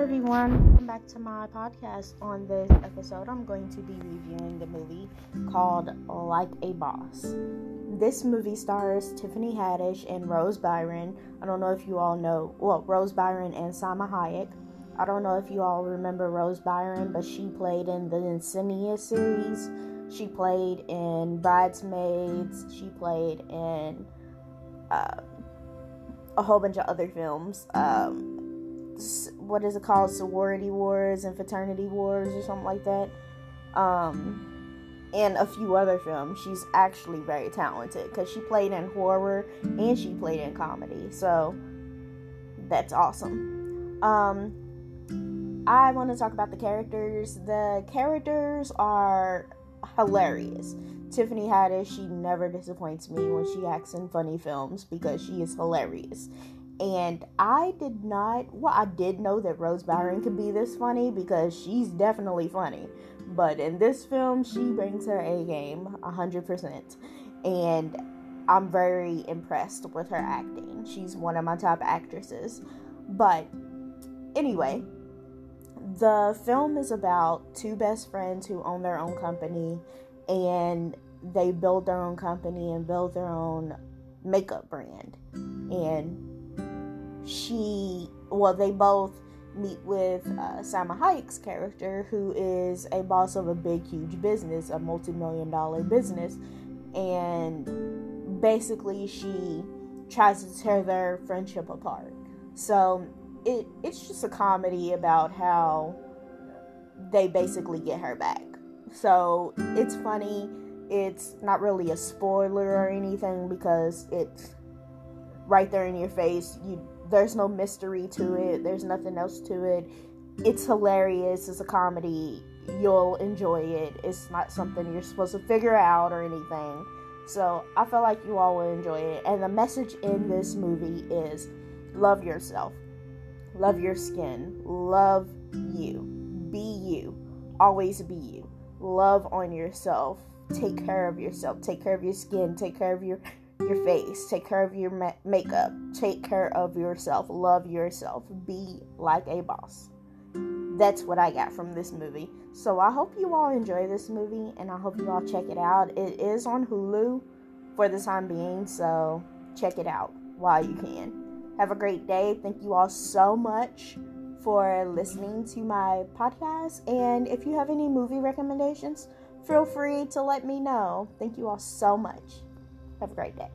everyone. Welcome back to my podcast. On this episode, I'm going to be reviewing the movie called Like a Boss. This movie stars Tiffany Haddish and Rose Byron. I don't know if you all know, well, Rose Byron and Salma Hayek. I don't know if you all remember Rose Byron, but she played in the Insidious series. She played in Bridesmaids. She played in uh, a whole bunch of other films. Um, what is it called? Sorority wars and fraternity wars or something like that. Um and a few other films. She's actually very talented because she played in horror and she played in comedy. So that's awesome. Um i want to talk about the characters. The characters are hilarious. Tiffany haddish she never disappoints me when she acts in funny films because she is hilarious and I did not, well, I did know that Rose Byron could be this funny because she's definitely funny. But in this film, she brings her A game 100%. And I'm very impressed with her acting. She's one of my top actresses. But anyway, the film is about two best friends who own their own company and they build their own company and build their own makeup brand. And she, well, they both meet with uh, Salma Hayek's character, who is a boss of a big, huge business, a multi million dollar business. And basically, she tries to tear their friendship apart. So it, it's just a comedy about how they basically get her back. So it's funny. It's not really a spoiler or anything because it's right there in your face. You there's no mystery to it. There's nothing else to it. It's hilarious. It's a comedy. You'll enjoy it. It's not something you're supposed to figure out or anything. So I feel like you all will enjoy it. And the message in this movie is love yourself, love your skin, love you, be you, always be you, love on yourself, take care of yourself, take care of your skin, take care of your your face, take care of your ma- makeup, take care of yourself, love yourself, be like a boss. That's what I got from this movie. So I hope you all enjoy this movie and I hope you all check it out. It is on Hulu for the time being, so check it out while you can. Have a great day. Thank you all so much for listening to my podcast. And if you have any movie recommendations, feel free to let me know. Thank you all so much. Have a great day.